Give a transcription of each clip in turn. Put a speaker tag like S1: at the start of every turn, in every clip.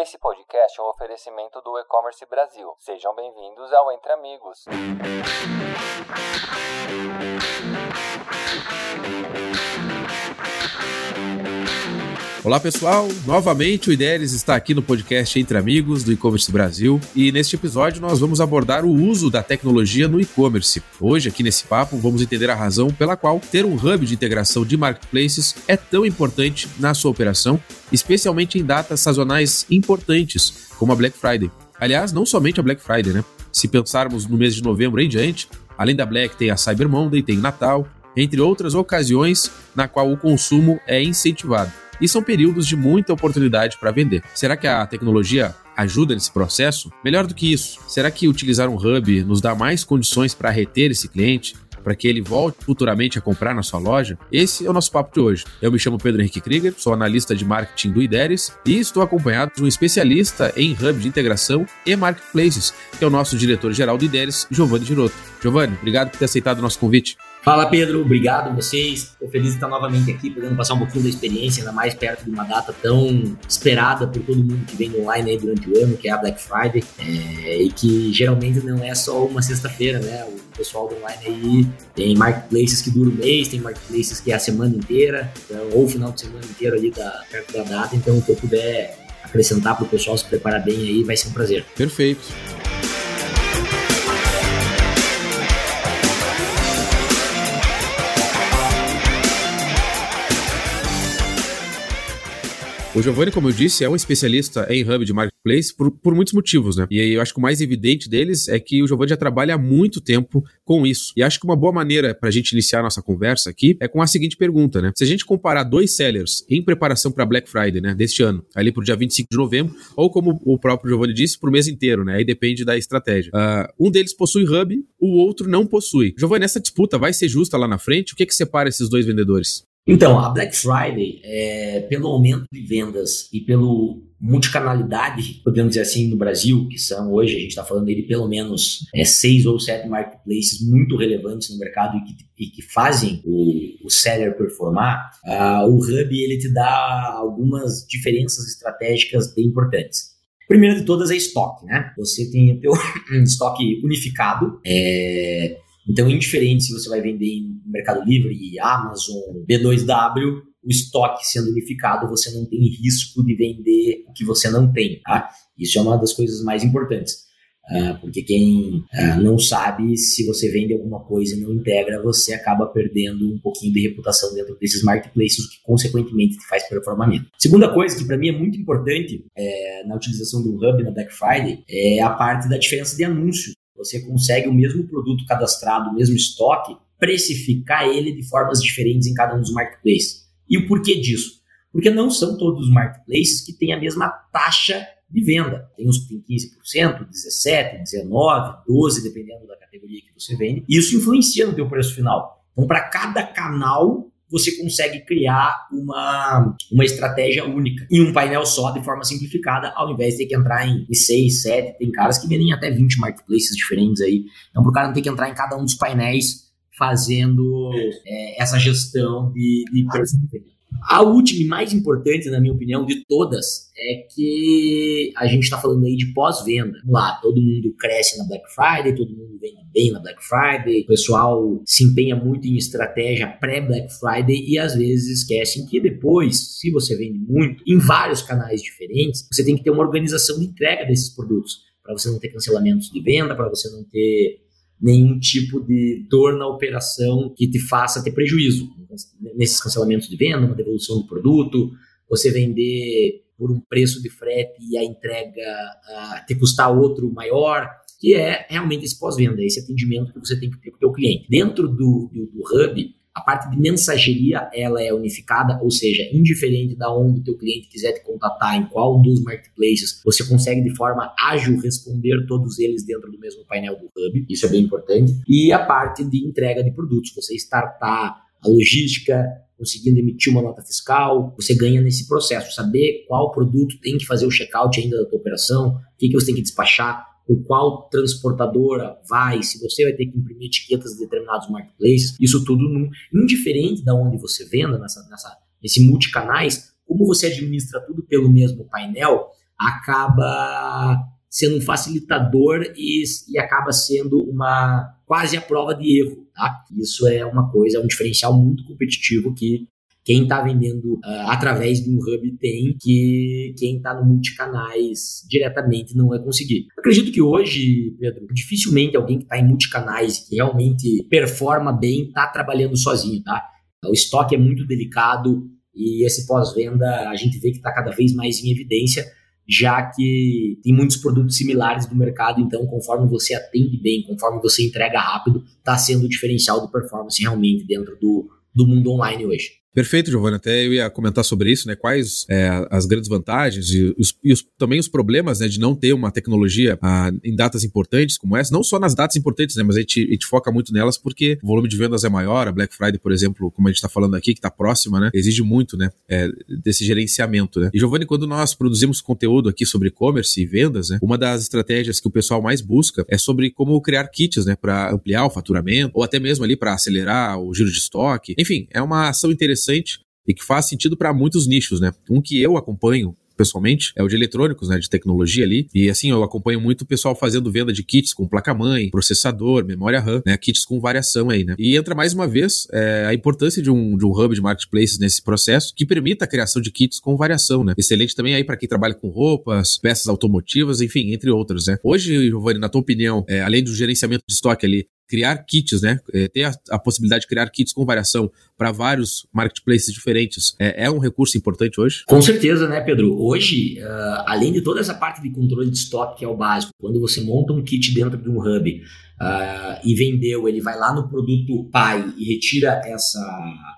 S1: Esse podcast é um oferecimento do E-Commerce Brasil. Sejam bem-vindos ao Entre Amigos.
S2: Olá pessoal, novamente o Ideres está aqui no podcast Entre Amigos do E-Commerce Brasil e neste episódio nós vamos abordar o uso da tecnologia no e-commerce. Hoje, aqui nesse papo, vamos entender a razão pela qual ter um hub de integração de marketplaces é tão importante na sua operação, especialmente em datas sazonais importantes, como a Black Friday. Aliás, não somente a Black Friday, né? Se pensarmos no mês de novembro em diante, além da Black tem a Cyber Monday, tem Natal, entre outras ocasiões na qual o consumo é incentivado e são períodos de muita oportunidade para vender. Será que a tecnologia ajuda nesse processo? Melhor do que isso, será que utilizar um hub nos dá mais condições para reter esse cliente? para que ele volte futuramente a comprar na sua loja? Esse é o nosso papo de hoje. Eu me chamo Pedro Henrique Krieger, sou analista de marketing do IDERES e estou acompanhado de um especialista em hub de integração e marketplaces, que é o nosso diretor-geral do IDERES, Giovanni Giroto. Giovanni, obrigado por ter aceitado o nosso convite.
S3: Fala Pedro, obrigado a vocês. Estou feliz de estar novamente aqui, podendo passar um pouquinho da experiência, ainda mais perto de uma data tão esperada por todo mundo que vem online aí durante o ano, que é a Black Friday, é, e que geralmente não é só uma sexta-feira, né? O pessoal do online aí tem marketplaces que duram o mês, tem marketplaces que é a semana inteira, então, ou o final de semana inteiro ali da, perto da data, então o que eu puder acrescentar para o pessoal se preparar bem aí vai ser um prazer.
S2: Perfeito. O Giovanni, como eu disse, é um especialista em hub de marketplace por, por muitos motivos, né? E eu acho que o mais evidente deles é que o Giovanni já trabalha há muito tempo com isso. E acho que uma boa maneira para a gente iniciar a nossa conversa aqui é com a seguinte pergunta, né? Se a gente comparar dois sellers em preparação para Black Friday, né, deste ano, ali para o dia 25 de novembro, ou como o próprio Giovanni disse, para o mês inteiro, né? Aí depende da estratégia. Uh, um deles possui hub, o outro não possui. Giovanni, essa disputa vai ser justa lá na frente? O que, que separa esses dois vendedores?
S3: Então, a Black Friday, é, pelo aumento de vendas e pelo multicanalidade, podemos dizer assim, no Brasil, que são hoje, a gente está falando de pelo menos é, seis ou sete marketplaces muito relevantes no mercado e que, e que fazem o, o seller performar, o Hub ele te dá algumas diferenças estratégicas bem importantes. Primeiro de todas é estoque, né? Você tem o teu estoque unificado, é, então, indiferente se você vai vender em Mercado Livre, Amazon, B2W, o estoque sendo unificado, você não tem risco de vender o que você não tem, tá? Isso é uma das coisas mais importantes. Uh, porque quem uh, não sabe, se você vende alguma coisa e não integra, você acaba perdendo um pouquinho de reputação dentro desses marketplaces, o que consequentemente te faz performamento. Segunda coisa que para mim é muito importante é, na utilização do Hub na Black Friday é a parte da diferença de anúncio você consegue o mesmo produto cadastrado, o mesmo estoque, precificar ele de formas diferentes em cada um dos marketplaces. E o porquê disso? Porque não são todos os marketplaces que têm a mesma taxa de venda. Tem uns que têm 15%, 17%, 19%, 12%, dependendo da categoria que você vende. E isso influencia no teu preço final. Então, para cada canal, você consegue criar uma, uma estratégia única em um painel só, de forma simplificada, ao invés de ter que entrar em 6, 7. Tem caras que vendem até 20 marketplaces diferentes aí. Então, para o cara não ter que entrar em cada um dos painéis fazendo é, essa gestão de, de preço diferente. A última e mais importante, na minha opinião, de todas, é que a gente está falando aí de pós-venda. Lá, todo mundo cresce na Black Friday, todo mundo vende bem na Black Friday, o pessoal se empenha muito em estratégia pré-Black Friday e às vezes esquecem que depois, se você vende muito, em vários canais diferentes, você tem que ter uma organização de entrega desses produtos, para você não ter cancelamentos de venda, para você não ter nenhum tipo de dor na operação que te faça ter prejuízo nesses cancelamentos de venda, uma devolução do produto, você vender por um preço de frete e a entrega uh, te custar outro maior, que é realmente esse pós-venda, esse atendimento que você tem que ter com o teu cliente. Dentro do, do, do Hub, a parte de mensageria, ela é unificada, ou seja, indiferente da onde o teu cliente quiser te contatar, em qual dos marketplaces, você consegue de forma ágil responder todos eles dentro do mesmo painel do Hub. Isso é bem importante. E a parte de entrega de produtos, você startar a logística, conseguindo emitir uma nota fiscal, você ganha nesse processo, saber qual produto tem que fazer o checkout ainda da tua operação, o que, que você tem que despachar, por qual transportadora vai, se você vai ter que imprimir etiquetas de determinados marketplaces, isso tudo num, indiferente da onde você venda, nessa, nessa, nesse multicanais, como você administra tudo pelo mesmo painel, acaba sendo um facilitador e, e acaba sendo uma quase a prova de erro, tá? Isso é uma coisa, é um diferencial muito competitivo que quem está vendendo uh, através de um hub tem, que quem está no multicanais diretamente não vai conseguir. Acredito que hoje, Pedro, dificilmente alguém que está em multicanais que realmente performa bem está trabalhando sozinho, tá? O estoque é muito delicado e esse pós-venda a gente vê que está cada vez mais em evidência já que tem muitos produtos similares no mercado, então conforme você atende bem, conforme você entrega rápido, está sendo o diferencial do performance realmente dentro do, do mundo online hoje.
S2: Perfeito, Giovanni. Até eu ia comentar sobre isso, né? Quais é, as grandes vantagens e, os, e os, também os problemas né, de não ter uma tecnologia ah, em datas importantes como essa, não só nas datas importantes, né? Mas a gente, a gente, foca muito nelas porque o volume de vendas é maior. A Black Friday, por exemplo, como a gente está falando aqui, que está próxima, né? Exige muito, né? É, desse gerenciamento, né? E, Giovanni, quando nós produzimos conteúdo aqui sobre e-commerce e vendas, né? Uma das estratégias que o pessoal mais busca é sobre como criar kits, né? Para ampliar o faturamento ou até mesmo ali para acelerar o giro de estoque. Enfim, é uma ação interessante interessante e que faz sentido para muitos nichos, né? Um que eu acompanho pessoalmente, é o de eletrônicos, né, de tecnologia ali. E assim, eu acompanho muito o pessoal fazendo venda de kits com placa-mãe, processador, memória RAM, né, kits com variação aí, né. E entra mais uma vez é, a importância de um, de um hub de marketplaces nesse processo que permita a criação de kits com variação, né. Excelente também aí para quem trabalha com roupas, peças automotivas, enfim, entre outras, né. Hoje, Giovanni, na tua opinião, é, além do gerenciamento de estoque ali, criar kits, né? É, ter a, a, possibilidade de criar kits com variação para vários marketplaces diferentes é, é, um recurso importante hoje?
S3: Com certeza, né, Pedro? Hoje, uh, além de toda essa parte de controle de estoque, que é o básico, quando você monta um kit dentro de um hub uh, e vendeu, ele vai lá no produto pai e retira essa,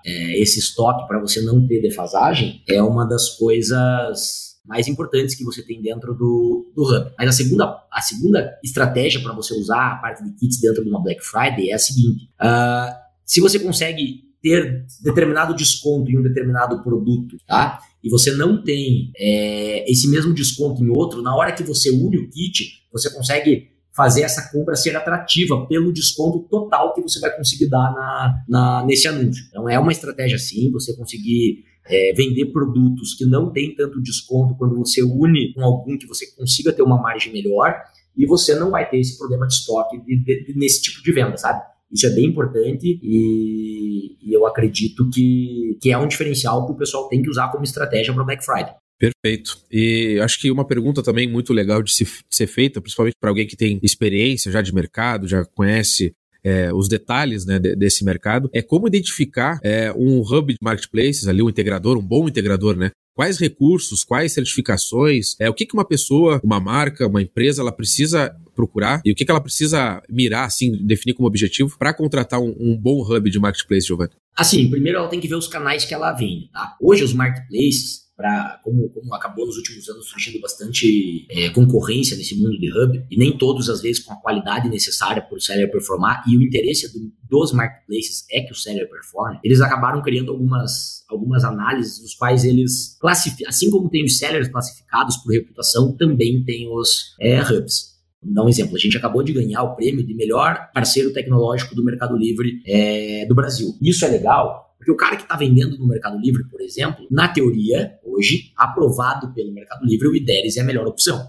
S3: é, esse estoque para você não ter defasagem, é uma das coisas mais importantes que você tem dentro do, do Hub. Mas a segunda, a segunda estratégia para você usar a parte de kits dentro de uma Black Friday é a seguinte: uh, se você consegue ter determinado desconto em um determinado produto, tá? E você não tem é, esse mesmo desconto em outro, na hora que você une o kit, você consegue fazer essa compra ser atrativa pelo desconto total que você vai conseguir dar na, na nesse anúncio. Então é uma estratégia sim, você conseguir é, vender produtos que não tem tanto desconto quando você une com algum que você consiga ter uma margem melhor e você não vai ter esse problema de estoque de, de, de, nesse tipo de venda, sabe? Isso é bem importante e, e, eu acredito que, que é um diferencial que o pessoal tem que usar como estratégia para Black Friday.
S2: Perfeito. E acho que uma pergunta também muito legal de, se, de ser feita, principalmente para alguém que tem experiência já de mercado, já conhece é, os detalhes né, desse mercado, é como identificar é, um hub de marketplaces ali, um integrador, um bom integrador, né? Quais recursos, quais certificações, é, o que, que uma pessoa, uma marca, uma empresa, ela precisa procurar e o que, que ela precisa mirar, assim, definir como objetivo para contratar um, um, bom hub de marketplace, Giovanni?
S3: Assim, primeiro ela tem que ver os canais que ela vende, tá? Hoje os marketplaces, para como, como acabou nos últimos anos surgindo bastante é, concorrência nesse mundo de hub, e nem todos, às vezes, com a qualidade necessária para o seller performar, e o interesse do, dos marketplaces é que o seller performe, eles acabaram criando algumas, algumas análises, nos quais eles classificam, assim como tem os sellers classificados por reputação, também tem os é, hubs. Vou dar um exemplo. A gente acabou de ganhar o prêmio de melhor parceiro tecnológico do Mercado Livre é, do Brasil. Isso é legal porque o cara que está vendendo no Mercado Livre, por exemplo, na teoria, hoje, aprovado pelo Mercado Livre, o IDERES é a melhor opção.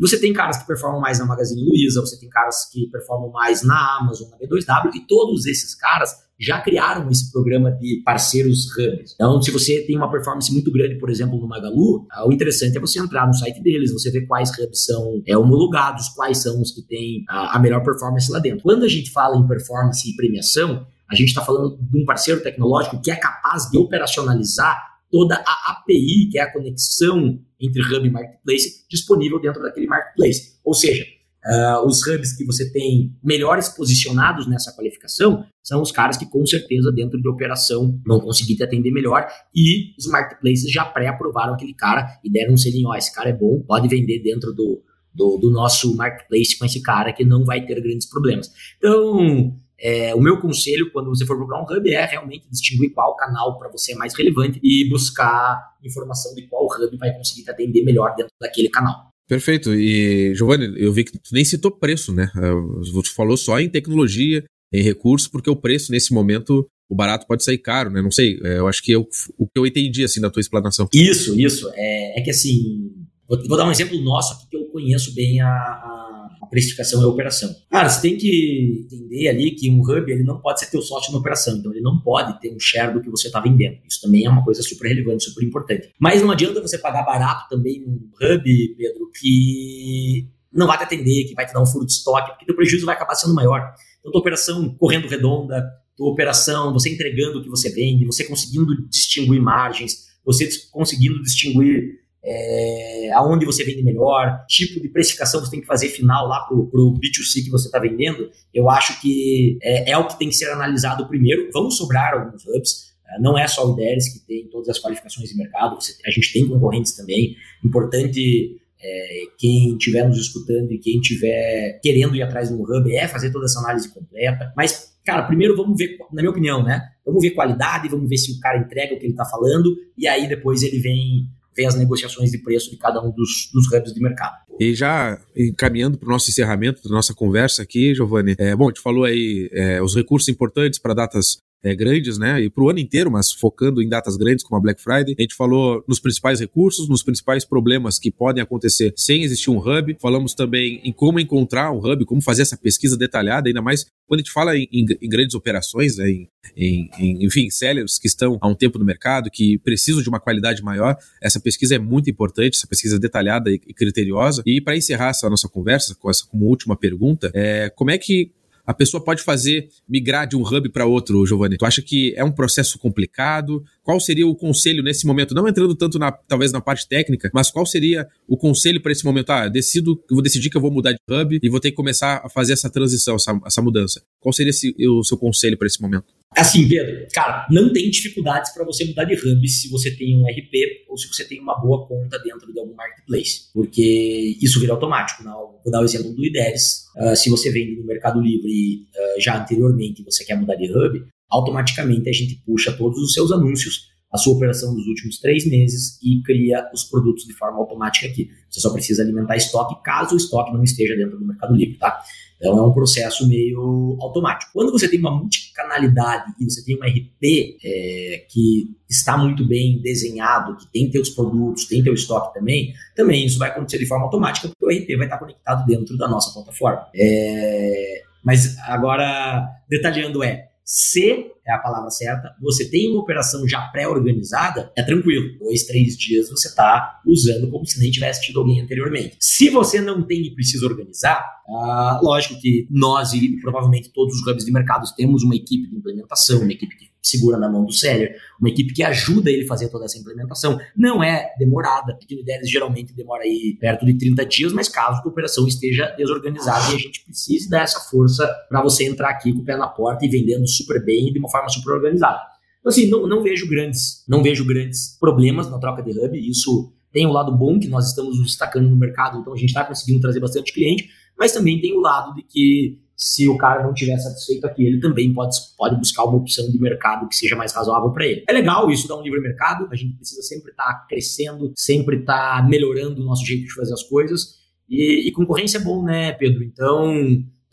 S3: Você tem caras que performam mais na Magazine Luiza, você tem caras que performam mais na Amazon, na B2W, e todos esses caras já criaram esse programa de parceiros hubs. Então, se você tem uma performance muito grande, por exemplo, no Magalu, ah, o interessante é você entrar no site deles, você ver quais hubs são é, homologados, quais são os que têm a, a melhor performance lá dentro. Quando a gente fala em performance e premiação, a gente está falando de um parceiro tecnológico que é capaz de operacionalizar toda a API, que é a conexão entre hub e marketplace, disponível dentro daquele marketplace. Ou seja, uh, os hubs que você tem melhores posicionados nessa qualificação são os caras que, com certeza, dentro de operação, vão conseguir te atender melhor. E os marketplaces já pré-aprovaram aquele cara e deram um selinho: ó, esse cara é bom, pode vender dentro do, do, do nosso marketplace com esse cara que não vai ter grandes problemas. Então, é, o meu conselho, quando você for procurar um hub, é realmente distinguir qual canal para você é mais relevante e buscar informação de qual hub vai conseguir te atender melhor dentro daquele canal.
S2: Perfeito. E, Giovanni, eu vi que tu nem citou preço, né? Você falou só em tecnologia, em recursos, porque o preço nesse momento, o barato pode sair caro, né? Não sei, é, eu acho que eu, o que eu entendi, assim, da tua explanação.
S3: Isso, isso. É, é que, assim, Vou, vou dar um exemplo nosso aqui que eu conheço bem a, a, a precificação e a operação. Cara, você tem que entender ali que um hub ele não pode ser teu sócio na operação, então ele não pode ter um share do que você está vendendo. Isso também é uma coisa super relevante, super importante. Mas não adianta você pagar barato também num hub, Pedro, que não vai te atender, que vai te dar um furo de estoque, porque teu prejuízo vai acabar sendo maior. Então, tua operação correndo redonda, tua operação, você entregando o que você vende, você conseguindo distinguir margens, você conseguindo distinguir é, aonde você vende melhor, tipo de precificação você tem que fazer final lá para o B2C que você está vendendo, eu acho que é, é, o que tem que ser analisado primeiro. Vão sobrar alguns hubs, é, não é só o IDERES que tem todas as qualificações de mercado, você, a gente tem concorrentes também. Importante é, quem estiver nos escutando e quem estiver querendo ir atrás de um hub é fazer toda essa análise completa. Mas, cara, primeiro vamos ver, na minha opinião, né? Vamos ver qualidade, vamos ver se o cara entrega o que ele está falando, e aí depois ele vem ver as negociações de preço de cada um dos, dos hubs de mercado.
S2: E já encaminhando para o nosso encerramento da nossa conversa aqui, Giovanni, é, bom, a gente falou aí é, os recursos importantes para datas é, grandes, né? E para o ano inteiro, mas focando em datas grandes como a Black Friday. A gente falou nos principais recursos, nos principais problemas que podem acontecer sem existir um hub. Falamos também em como encontrar um hub, como fazer essa pesquisa detalhada, ainda mais quando a gente fala em, em, em grandes operações, né? em, em, enfim, sellers que estão há um tempo no mercado, que precisam de uma qualidade maior. Essa pesquisa é muito importante, essa pesquisa detalhada e, e criteriosa. E para encerrar essa nossa conversa, com essa como última pergunta, é, como é que a pessoa pode fazer migrar de um hub para outro, Giovanni? Tu acha que é um processo complicado? Qual seria o conselho nesse momento? Não entrando tanto na, talvez na parte técnica, mas qual seria o conselho para esse momento? Ah, decido, vou decidir que eu vou mudar de hub e vou ter que começar a fazer essa transição, essa, essa mudança. Qual seria esse, o seu conselho para esse momento?
S3: Assim, Pedro, cara, não tem dificuldades para você mudar de hub se você tem um RP ou se você tem uma boa conta dentro de algum marketplace, porque isso vira automático. Não? Né? Vou dar o exemplo do IDERES. Uh, se você vende no Mercado Livre uh, já anteriormente e você quer mudar de hub, automaticamente a gente puxa todos os seus anúncios, a sua operação dos últimos três meses e cria os produtos de forma automática aqui. Você só precisa alimentar estoque caso o estoque não esteja dentro do Mercado Livre, tá? Então é um processo meio automático. Quando você tem uma multicanalidade e você tem um RP é, que está muito bem desenhado, que tem teus produtos, tem teu estoque também, também isso vai acontecer de forma automática, porque o RP vai estar conectado dentro da nossa plataforma. É, mas agora, detalhando é, se é a palavra certa, você tem uma operação já pré-organizada, é tranquilo. Dois, três dias você está usando como se nem tivesse tido alguém anteriormente. Se você não tem e precisa organizar, ah, lógico que nós e provavelmente todos os hubs de mercados temos uma equipe de implementação, uma equipe que segura na mão do seller, uma equipe que ajuda ele a fazer toda essa implementação. Não é demorada, porque o deles geralmente demora aí perto de 30 dias, mas caso a operação esteja desorganizada e a gente precise dar essa força para você entrar aqui com o pé na porta e vendendo super bem de uma forma super organizada. Então, assim, não, não vejo grandes, não vejo grandes problemas na troca de hub. Isso tem o um lado bom que nós estamos destacando no mercado, então a gente está conseguindo trazer bastante cliente, mas também tem o lado de que se o cara não estiver satisfeito aqui, ele também pode, pode buscar uma opção de mercado que seja mais razoável para ele. É legal isso dar um livre mercado, a gente precisa sempre estar tá crescendo, sempre estar tá melhorando o nosso jeito de fazer as coisas. E, e concorrência é bom, né, Pedro? Então,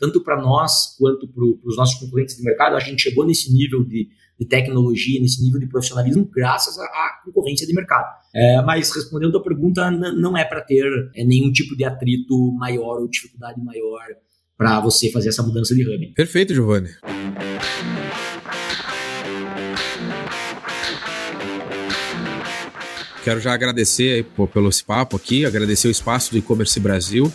S3: tanto para nós quanto para os nossos concorrentes de mercado, a gente chegou nesse nível de, de tecnologia, nesse nível de profissionalismo, graças à, concorrência de mercado. É, mas respondendo a pergunta, não é para ter é, nenhum tipo de atrito maior ou dificuldade maior para você fazer essa mudança de hub.
S2: Perfeito, Giovanni. Quero já agradecer aí, pô, pelo esse papo aqui, agradecer o espaço do e-commerce Brasil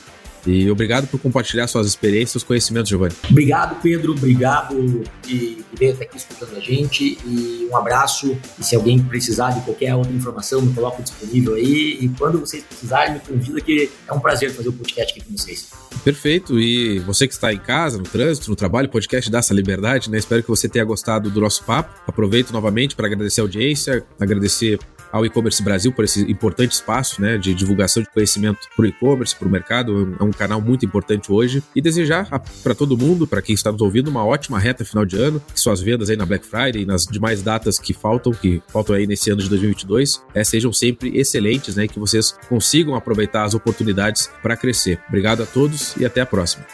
S2: e obrigado por compartilhar suas experiências, seus conhecimentos, Giovanni.
S3: Obrigado, Pedro. Obrigado de ver até aqui escutando a gente. E um abraço. E se alguém precisar de qualquer outra informação, me coloco disponível aí. E quando vocês precisarem, me convida que é um prazer fazer o podcast aqui com vocês.
S2: Perfeito. E você que está em casa, no trânsito, no trabalho, o podcast dá essa liberdade, né? Espero que você tenha gostado do nosso papo. Aproveito novamente para agradecer a audiência, agradecer ao e-commerce Brasil por esse importante espaço né, de divulgação de conhecimento para o e-commerce, para o mercado. É um canal muito importante hoje. E desejar para todo mundo, para quem está nos ouvindo, uma ótima reta final de ano, que suas vendas aí na Black Friday e nas demais datas que faltam, que faltam aí nesse ano de 2022, é, sejam sempre excelentes, né, que vocês consigam aproveitar as oportunidades para crescer. Obrigado a todos e até a próxima.